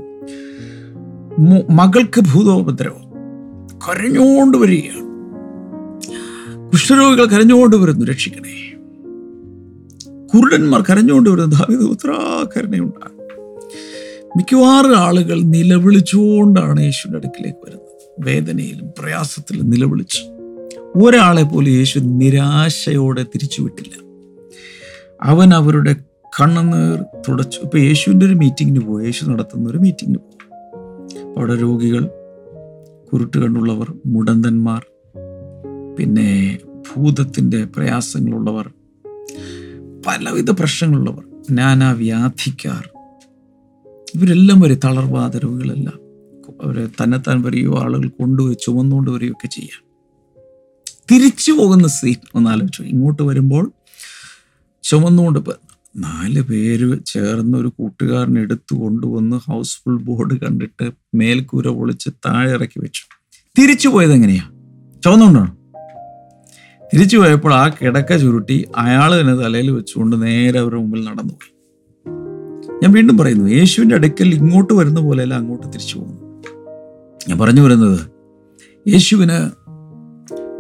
[SPEAKER 4] മകൾക്ക് ഭൂതോപദ്രവം. കരഞ്ഞോണ്ട് വരികയാണ്. കുഷ്ഠരോഗികൾ കരഞ്ഞുകൊണ്ട് വരുന്നു രക്ഷിക്കണേ. കുരുടന്മാർ കരഞ്ഞുകൊണ്ട് വരുന്നു ദാവിദ് ഉത്തരാകരണയുണ്ടാകും മിക്കവാറും ആളുകൾ നിലവിളിച്ചുകൊണ്ടാണ് യേശുവിന്റെ അടുക്കിലേക്ക് വരുന്നത്. വേദനയിലും പ്രയാസത്തിലും നിലവിളിച്ച്. ഒരാളെ പോലും യേശു നിരാശയോടെ തിരിച്ചുവിട്ടില്ല. അവൻ അവരുടെ കണ്ണുനീർ തുടച്ചു. ഇപ്പൊ യേശുവിന്റെ ഒരു മീറ്റിങ്ങിന് പോകും യേശു നടത്തുന്ന ഒരു മീറ്റിങ്ങിന് പോകും അവിടെ രോഗികൾ കുരുട്ട് കണ്ടുള്ളവർ മുടന്തന്മാർ പിന്നെ ഭൂതത്തിന്റെ പ്രയാസങ്ങളുള്ളവർ പലവിധ പ്രശ്നങ്ങളുള്ളവർ നാനാവ്യാധിക്കാർ ഇവരെല്ലാം വരെ തളർവാദ രോഗികളെല്ലാം. അവരെ തന്നെത്താൻ വരികയോ ആളുകൾ കൊണ്ടുപോയി ചുമന്നുകൊണ്ട് വരികയോ ഒക്കെ ചെയ്യാം. തിരിച്ചു പോകുന്ന സീൻ ഒന്ന് ആലോചിച്ചു. ഇങ്ങോട്ട് വരുമ്പോൾ ചുമന്നുകൊണ്ട് നാല് പേര് ചേർന്ന് ഒരു കൂട്ടുകാരനെ എടുത്തു കൊണ്ടുവന്ന് ഹൗസ്ഫുൾ ബോർഡ് കണ്ടിട്ട് മേൽക്കൂര പൊളിച്ച് താഴെ ഇറക്കി വെച്ചു. തിരിച്ചു പോയത് എങ്ങനെയാ? ചുമന്നുകൊണ്ടാണ്? തിരിച്ചു പോയപ്പോൾ ആ കിടക്ക ചുരുട്ടി അയാൾ തന്നെ തലയിൽ വെച്ചുകൊണ്ട് നേരെ അവരുടെ മുമ്പിൽ നടന്നു. ഞാൻ വീണ്ടും പറയുന്നു യേശുവിന്റെ അടുക്കൽ ഇങ്ങോട്ട് വരുന്ന പോലെയല്ല അങ്ങോട്ട് തിരിച്ചു പോകുന്നു ഞാൻ പറഞ്ഞു വരുന്നത് യേശുവിന്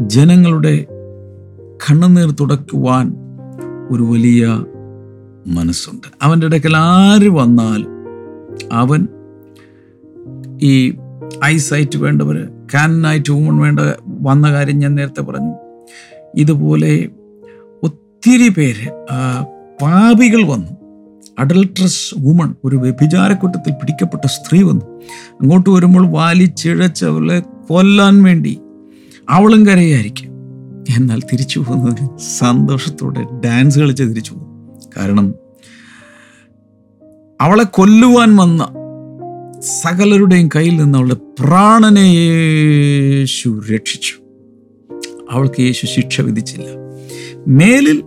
[SPEAKER 4] ജനങ്ങളുടെ കണ്ണുനീർ തുടക്കുവാൻ ഒരു വലിയ മനസ്സുണ്ട്. അവന്റെ ഇടയ്ക്കൽ ആര് വന്നാലും അവൻ ഈ ഐസൈറ്റ് വേണ്ടവർ കാനായിട്ട് ഊമൺ വേണ്ട വന്ന കാര്യം ഞാൻ നേരത്തെ പറഞ്ഞു. ഇതുപോലെ ഒത്തിരി പേര് പാപികൾ വന്നു. അഡൽട്രസ് വുമൺ ഒരു വ്യഭിചാരക്കൂട്ടത്തിൽ പിടിക്കപ്പെട്ട സ്ത്രീ വന്നു. അങ്ങോട്ട് വരുമ്പോൾ വാലിച്ചിഴച്ച് അവളെ കൊല്ലാൻ വേണ്ടി അവളും കരയായിരിക്കും. എന്നാൽ തിരിച്ചു പോകുന്നതിന് സന്തോഷത്തോടെ ഡാൻസ് കളിച്ച് തിരിച്ചു പോകും. കാരണം അവളെ കൊല്ലുവാൻ വന്ന സകലരുടെയും കയ്യിൽ നിന്ന് അവളുടെ പ്രാണനെ യേശു രക്ഷിച്ചു. അവൾക്ക് യേശു ശിക്ഷ വിധിച്ചില്ല. മേലിൽ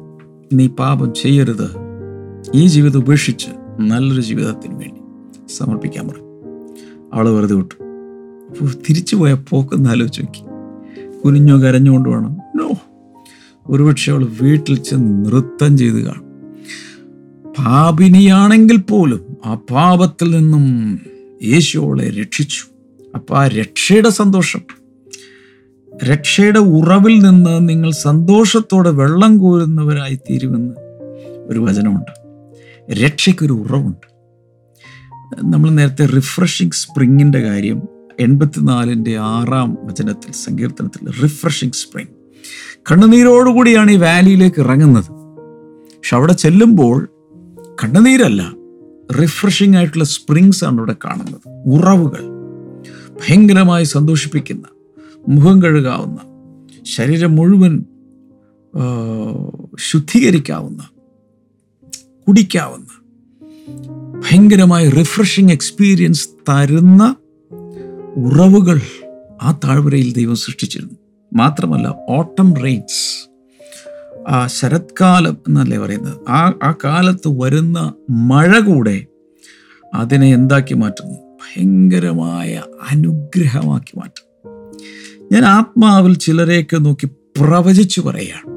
[SPEAKER 4] നീ പാപം ചെയ്യരുത്. ഈ ജീവിതം ഉപേക്ഷിച്ച് നല്ലൊരു ജീവിതത്തിന് വേണ്ടി സമർപ്പിക്കാൻ പറയും അവൾ വെറുതെ വിട്ടു. അപ്പോൾ തിരിച്ചു പോയ പോക്കൊന്ന് ആലോചിച്ച് നോക്കി. കുനിഞ്ഞോ കരഞ്ഞുകൊണ്ട് വേണം. നോ. ഒരുപക്ഷെ അവൾ വീട്ടിൽ ചെന്ന് നൃത്തം ചെയ്ത് കാണും. പാപിനിയാണെങ്കിൽ പോലും ആ പാപത്തിൽ നിന്നും യേശു അവളെ രക്ഷിച്ചു. അപ്പോൾ ആ രക്ഷയുടെ സന്തോഷം. രക്ഷയുടെ ഉറവിൽ നിന്ന് നിങ്ങൾ സന്തോഷത്തോടെ വെള്ളം കോരുന്നവരായി തീരുമെന്ന് ഒരു വചനമുണ്ട്. രക്ഷയ്ക്കൊരു ഉറവുണ്ട്. നമ്മൾ നേരത്തെ റിഫ്രഷിംഗ് സ്പ്രിങ്ങിന്റെ കാര്യം എൺപത്തിനാലിന്റെ ആറാം വചനത്തിൽ സങ്കീർത്തനത്തിൽ റിഫ്രഷിംഗ് സ്പ്രിങ് കണ്ണുനീരോടുകൂടിയാണ് ഈ വാലിയിലേക്ക് ഇറങ്ങുന്നത്. പക്ഷെ അവിടെ ചെല്ലുമ്പോൾ കണ്ണുനീരല്ല റിഫ്രഷിംഗ് ആയിട്ടുള്ള സ്പ്രിങ്സ് ആണ് ഇവിടെ കാണുന്നത്. ഉറവുകൾ ഭയങ്കരമായി സന്തോഷിപ്പിക്കുന്ന മുഖം കഴുകാവുന്ന ശരീരം മുഴുവൻ ശുദ്ധീകരിക്കാവുന്ന കുടിക്കാവുന്ന ഭയങ്കരമായ റിഫ്രഷിങ് എക്സ്പീരിയൻസ് തരുന്ന ഉറവുകൾ ആ താഴ്വരയിൽ ദൈവം സൃഷ്ടിച്ചിരുന്നു. മാത്രമല്ല ഓട്ടം റെയിൻസ് ആ ശരത്കാലം എന്നല്ലേ പറയുന്നത്? ആ ആ കാലത്ത് വരുന്ന മഴ കൂടെ അതിനെ എന്താക്കി മാറ്റുന്നു? ഭയങ്കരമായ അനുഗ്രഹമാക്കി മാറ്റും ഞാൻ ആത്മാവിൽ ചിലരെയൊക്കെ നോക്കി പ്രവചിച്ചു പറയുകയാണ്.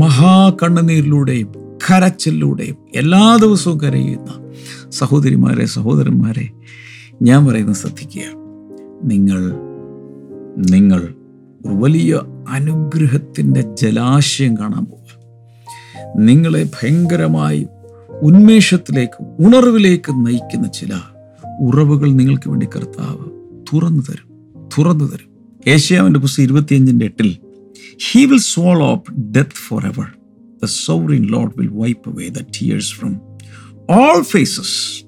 [SPEAKER 4] മഹാകണ്ണുനീരിലൂടെയും കരച്ചിലൂടെയും എല്ലാ ദിവസവും കരയുന്ന സഹോദരിമാരെ സഹോദരന്മാരെ ഞാൻ പറയുന്നത് ശ്രദ്ധിക്കുക. നിങ്ങൾ നിങ്ങൾ ഒരു വലിയ അനുഗ്രഹത്തിന്റെ ജലാശയം കാണാൻ പോകുക നിങ്ങളെ ഭയങ്കരമായി ഉന്മേഷത്തിലേക്ക് ഉണർവിലേക്ക് നയിക്കുന്ന ചില ഉറവുകൾ നിങ്ങൾക്ക് വേണ്ടി കർത്താവ് തുറന്നു തരും തുറന്നു തരും. ഏഷ്യാവിന്റെ പുസ്തകം ഇരുപത്തിയഞ്ചിന്റെ എട്ടിൽ he will swallow of death forever the sovereign Lord will wipe away the tears from all faces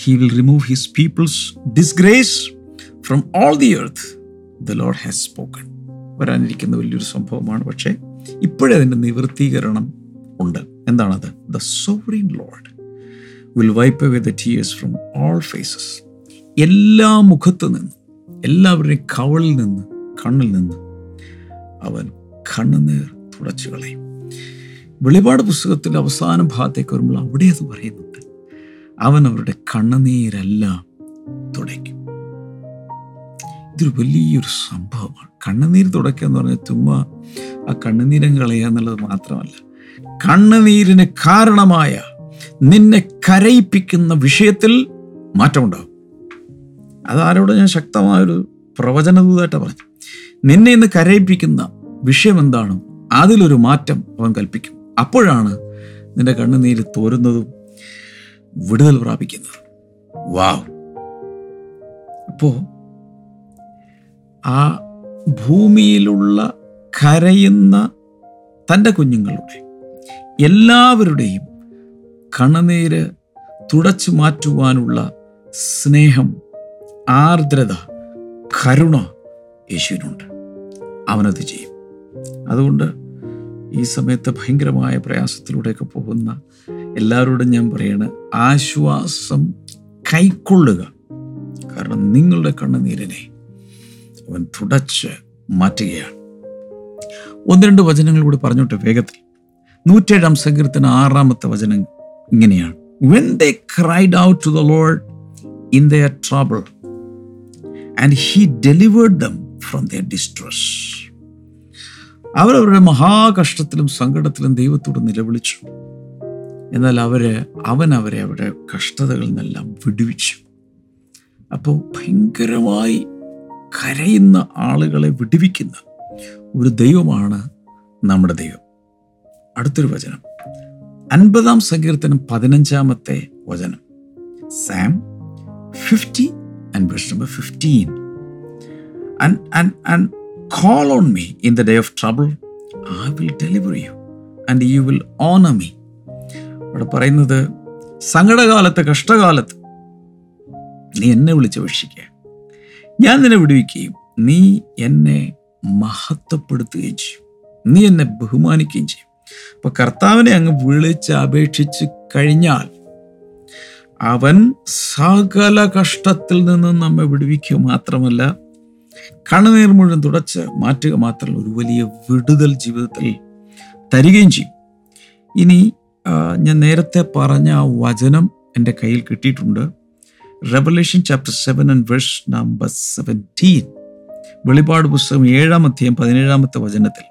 [SPEAKER 4] he will remove his people's disgrace from all the earth the Lord has spoken വരാനിരിക്കുന്ന വലിയൊരു സംഭവമാണ്. പക്ഷേ ഇപ്പോഴേ അതിന്റെ നിവൃത്തീകരണം ഉണ്ട്. എന്താണത്? The sovereign Lord will wipe away the tears from all faces എല്ലാ മുഖത്തു നിന്നും എല്ലാവരുടെയും കവളിൽ നിന്ന് കണ്ണിൽ നിന്ന് അവൻ കണ്ണുനീർ തുടച്ചു കളയും വെളിപാട് പുസ്തകത്തിന്റെ അവസാന ഭാഗത്തേക്ക് വരുമ്പോൾ അവിടെ അത് പറയുന്നുണ്ട്. അവൻ അവരുടെ കണ്ണുനീരെല്ലാം തുടയ്ക്കും. ഇതൊരു വലിയൊരു സംഭവമാണ്. കണ്ണുനീർ തുടയ്ക്കുക എന്ന് പറഞ്ഞാൽ ചുമ്മാ ആ കണ്ണുനീരം കളയുക എന്നുള്ളത് മാത്രമല്ല. കണ്ണുനീരിന് കാരണമായ നിന്നെ കരയിപ്പിക്കുന്ന വിഷയത്തിൽ മാറ്റമുണ്ടാകും. അതാരോട് ഞാൻ ശക്തമായൊരു പ്രവചനതായിട്ടാണ് പറഞ്ഞു. നിന്നെ ഇന്ന് കരയിപ്പിക്കുന്ന വിഷയം എന്താണോ അതിലൊരു മാറ്റം അവൻ കൽപ്പിക്കും. അപ്പോഴാണ് നിന്റെ കണ്ണുനീര് തോരുന്നതും വിടുതൽ പ്രാപിക്കുന്നതും. വാവ്. അപ്പോ ആ ഭൂമിയിലുള്ള കരയുന്ന തന്റെ കുഞ്ഞുങ്ങളുടെ എല്ലാവരുടെയും കണ്ണുനീര് തുടച്ചു മാറ്റുവാനുള്ള സ്നേഹം ആർദ്രത കരുണ യേശുവിനുണ്ട്. അവനത് ചെയ്യും. അതുകൊണ്ട് ഈ സമയത്ത് ഭയങ്കരമായ പ്രയാസത്തിലൂടെയൊക്കെ പോകുന്ന എല്ലാവരോടും ഞാൻ പറയാണ് ആശ്വാസം കൈക്കൊള്ളുക. കാരണം നിങ്ങളുടെ കണ്ണുനീരിനെ അവൻ തുടച്ച് മാറ്റുകയാണ്. ഒന്ന് രണ്ട് വചനങ്ങളിലൂടെ പറഞ്ഞോട്ടെ വേഗത്തിൽ. നൂറ്റേഴാം സങ്കീർത്തന ആറാമത്തെ വചനം ഇങ്ങനെയാണ്. When they cried out to the Lord in the trouble and he delivered them from the distress അവരവരുടെ മഹാകഷ്ടത്തിലും സങ്കടത്തിലും ദൈവത്തോട് നിലവിളിച്ചു. എന്നാൽ അവർ അവൻ അവരെ അവരുടെ കഷ്ടതകളിൽ നിന്നെല്ലാം വിടുവിച്ചു. അപ്പോൾ ഭയങ്കരമായി കരയുന്ന ആളുകളെ വിടുവിക്കുന്ന ഒരു ദൈവമാണ് നമ്മുടെ ദൈവം. അടുത്തൊരു വചനം. അൻപതാം സങ്കീർത്തനം പതിനഞ്ചാമത്തെ വചനം. Psalm fifty and verse number 15 and and and call on me in the day of trouble. I will deliver you and you will honor me. അവിടെ പറയുന്നത് സങ്കടകാലത്ത് കഷ്ടകാലത്ത് നീ എന്നെ വിളിച്ച് വീക്ഷിക്കുക ഞാൻ നിന്നെ വിടുവിക്കുകയും നീ എന്നെ മഹത്വപ്പെടുത്തുകയും ചെയ്യും. നീ എന്നെ ബഹുമാനിക്കുകയും ചെയ്യും. അപ്പൊ കർത്താവിനെ അങ്ങ് വിളിച്ച് അപേക്ഷിച്ച് കഴിഞ്ഞാൽ അവൻ സകല കഷ്ടത്തിൽ നിന്ന് നമ്മെ വിടുവിക്കുക മാത്രമല്ല കണ്ണുനീർ മുഴുവൻ തുടച്ച് മാറ്റുക മാത്രമല്ല ഒരു വലിയ വിടുതൽ ജീവിതത്തിൽ തരികയും ചെയ്യും. ഇനി ഞാൻ നേരത്തെ പറഞ്ഞ ആ വചനം എന്റെ കയ്യിൽ കിട്ടിയിട്ടുണ്ട്. Revelation chapter seven and verse number seventeen വെളിപാട് പുസ്തകം ഏഴാം അധ്യായം പതിനേഴാമത്തെ വചനത്തിൽ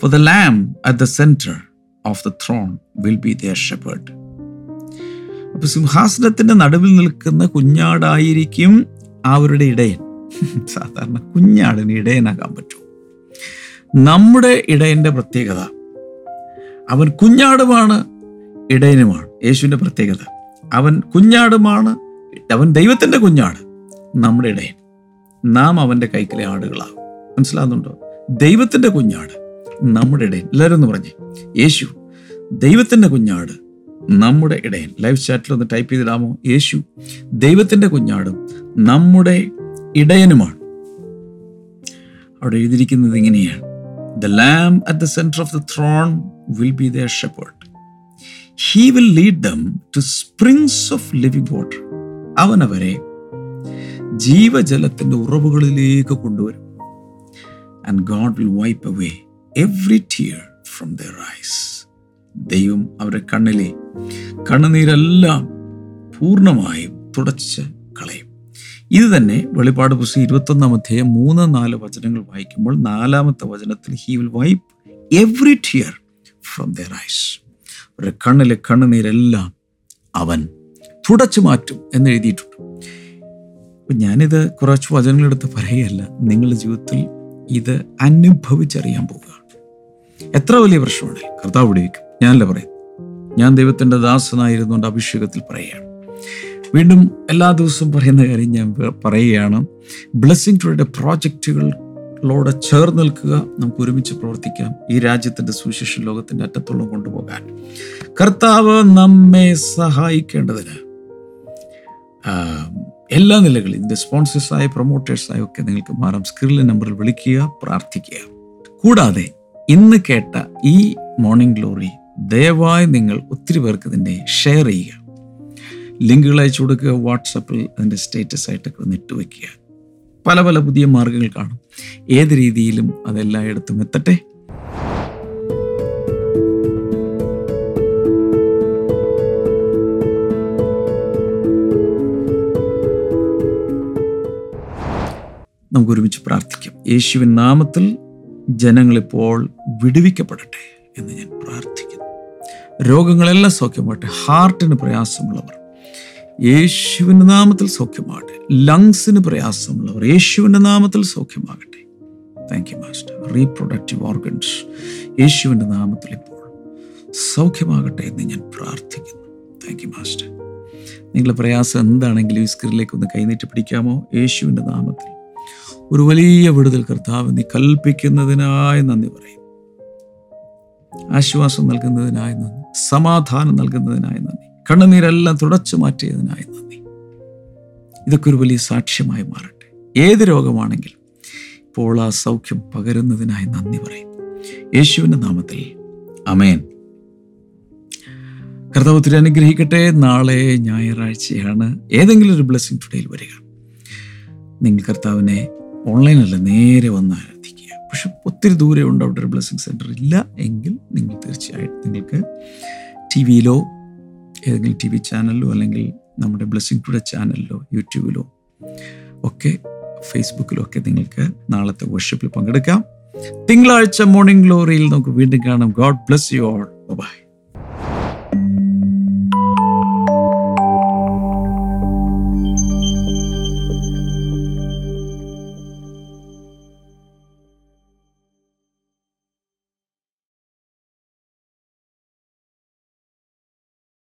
[SPEAKER 4] for the lamb at the centre of the throne will be their shepherd അപ്പൊ സിംഹാസനത്തിന്റെ നടുവിൽ നിൽക്കുന്ന കുഞ്ഞാടായിരിക്കും അവരുടെ ഇടയൻ. സാധാരണ കുഞ്ഞാടിന് ഇടയനാകാൻ പറ്റും. നമ്മുടെ ഇടയന്റെ പ്രത്യേകത അവൻ കുഞ്ഞാടുമാണ് ഇടയനുമാണ്. യേശുവിന്റെ പ്രത്യേകത അവൻ കുഞ്ഞാടുമാണ് അവൻ ദൈവത്തിന്റെ കുഞ്ഞാട് നമ്മുടെ ഇടയൻ. നാം അവന്റെ കൈക്കിലെ ആടുകളാകും മനസ്സിലാകുന്നുണ്ടോ? ദൈവത്തിന്റെ കുഞ്ഞാട് നമ്മുടെ ഇടയൻ. എല്ലാവരും ഒന്ന് പറഞ്ഞേ. യേശു ദൈവത്തിന്റെ കുഞ്ഞാട് നമ്മുടെ ഇടയൻ ലൈവ് ചാറ്റിൽ ഒന്ന് ടൈപ്പ് ചെയ്തിടാമോ? യേശു ദൈവത്തിന്റെ കുഞ്ഞാടും നമ്മുടെ ഇടയനുമാണ്. അവിടെ എഴുതിയിരിക്കുന്നത് ഇങ്ങനെയാണ്. The lamb at the centre of the throne will be the shepherd he will lead them to springs of living water അവൻ അവരെ ജീവജലത്തിന്റെ ഉറവുകളിലേക്ക് കൊണ്ടുവരും. And God will wipe away every tear from their eyes ദൈവം അവരുടെ കണ്ണിലെ കണ്ണുനീരെല്ലാം പൂർണമായും തുടച്ച് കളയും. ഇത് തന്നെ വെളിപ്പാട് പുസ്തകം ഇരുപത്തൊന്നാം അധ്യായം മൂന്ന് നാല് വചനങ്ങൾ വായിക്കുമ്പോൾ നാലാമത്തെ വചനത്തിൽ he will wipe every tear from their eyes അവരുടെ കണ്ണിലെ കണ്ണുനീരെല്ലാം അവൻ തുടച്ചു മാറ്റും എന്ന് എഴുതിയിട്ടുണ്ട്. അപ്പം ഞാനിത് കുറച്ച് വചനങ്ങളെടുത്ത് പറയുകയല്ല നിങ്ങളുടെ ജീവിതത്തിൽ ഇത് അനുഭവിച്ചറിയാൻ പോവുകയാണ്. എത്ര വലിയ പ്രശ്നമാണ് കർത്താവ് വിടുവിക്കും ഞാനല്ല പറയും ഞാൻ ദൈവത്തിന്റെ ദാസനായിരുന്നുകൊണ്ട് അഭിഷേകത്തിൽ പറയുകയാണ്. വീണ്ടും എല്ലാ ദിവസവും പറയുന്ന കാര്യം ഞാൻ പറയുകയാണ്. ബ്ലെസ്സിങ് ടുഡേ പ്രോജക്റ്റുകളോട് ചേർന്ന് നിൽക്കുക നമുക്ക് ഒരുമിച്ച് പ്രവർത്തിക്കാം. ഈ രാജ്യത്തിന്റെ സുവിശേഷ ലോകത്തിന്റെ അറ്റത്തോളം കൊണ്ടുപോകാൻ. കർത്താവ് നമ്മെ സഹായിക്കേണ്ടതിന് എല്ലാ നിലകളിലും ഇതിന്റെ സ്പോൺസേഴ്സായ പ്രൊമോട്ടേഴ്സായ ഒക്കെ നിങ്ങൾക്ക് മാറാം. സ്ക്രീനിലെ നമ്പറിൽ വിളിക്കുക പ്രാർത്ഥിക്കുക. കൂടാതെ ഇന്ന് കേട്ട ഈ മോർണിംഗ് ഗ്ലോറി ദയവായി നിങ്ങൾ ഒത്തിരി പേർക്ക് ഇതിന്റെ ഷെയർ ചെയ്യുക. ലിങ്കുകൾ അയച്ചു കൊടുക്കുക വാട്സപ്പിൽ അതിന്റെ സ്റ്റേറ്റസ് ആയിട്ടൊക്കെ ഒന്ന് ഇട്ട് വയ്ക്കുക പല പല പുതിയ മാർഗങ്ങൾ കാണും. ഏത് രീതിയിലും അതെല്ലായിടത്തും എത്തട്ടെ നമുക്ക് ഒരുമിച്ച് പ്രാർത്ഥിക്കാം. യേശുവിൻ നാമത്തിൽ ജനങ്ങളിപ്പോൾ വിടുവിക്കപ്പെടട്ടെ എന്ന് ഞാൻ രോഗങ്ങളെല്ലാം സൗഖ്യമാകട്ടെ. ഹാർട്ടിന് പ്രയാസമുള്ളവർ യേശുവിന്റെ നാമത്തിൽ സൗഖ്യമാകട്ടെ. ലങ്സിന് പ്രയാസമുള്ളവർ യേശുവിന്റെ നാമത്തിൽ സൗഖ്യമാകട്ടെ. Thank you master reproductive organs യേശുവിന്റെ നാമത്തിൽ ഇപ്പോൾ സൗഖ്യമാകട്ടെ എന്ന് ഞാൻ പ്രാർത്ഥിക്കുന്നു. താങ്ക് യു മാസ്റ്റർ നിങ്ങളുടെ പ്രയാസം എന്താണെങ്കിലും ഈ സ്ക്രീനിലേക്ക് ഒന്ന് കൈനീട്ടി പിടിക്കാമോ? യേശുവിന്റെ നാമത്തിൽ. ഒരു വലിയ വിടുതൽ കർത്താവ് നീ കൽപ്പിക്കുന്നതിനായി നന്ദി പറയും. ആശ്വാസം നൽകുന്നതിനായി നന്ദി. സമാധാനം നൽകുന്നതിനായി നന്ദി. കണ്ണുനീരെല്ലാം തുടച്ചു മാറ്റിയതിനായി നന്ദി. ഇതൊക്കെ ഒരു വലിയ സാക്ഷ്യമായി മാറട്ടെ. ഏത് രോഗമാണെങ്കിലും ഇപ്പോൾ ആ സൗഖ്യം പകരുന്നതിനായി നന്ദി പറയും. യേശുവിന്റെ നാമത്തിൽ. അമേൻ കർത്താവ് ഒത്തിരി അനുഗ്രഹിക്കട്ടെ. നാളെ ഞായറാഴ്ചയാണ്. ഏതെങ്കിലും ഒരു ബ്ലെസ്സിങ് ടുഡേയിൽ വരിക. നിങ്ങൾ കർത്താവിനെ ഓൺലൈനല്ല നേരെ വന്ന് ആരാധിക്കുക പക്ഷെ ഒത്തിരി ദൂരെ ഉണ്ട് അവിടെ ഒരു ബ്ലെസ്സിങ് സെന്റർ ഇല്ല എങ്കിൽ നിങ്ങൾ തീർച്ചയായിട്ടും നിങ്ങൾക്ക് ടി വിയിലോ ഏതെങ്കിലും ടി വി ചാനലിലോ അല്ലെങ്കിൽ നമ്മുടെ ബ്ലെസ്സിങ് ടുഡേ ചാനലിലോ യൂട്യൂബിലോ ഒക്കെ ഫേസ്ബുക്കിലോ ഒക്കെ നിങ്ങൾക്ക് നാളത്തെ വർഷിപ്പിൽ പങ്കെടുക്കാം. തിങ്കളാഴ്ച മോർണിംഗ് ഗ്ലോറിയിൽ നമുക്ക് വീണ്ടും കാണാം. God bless you all bye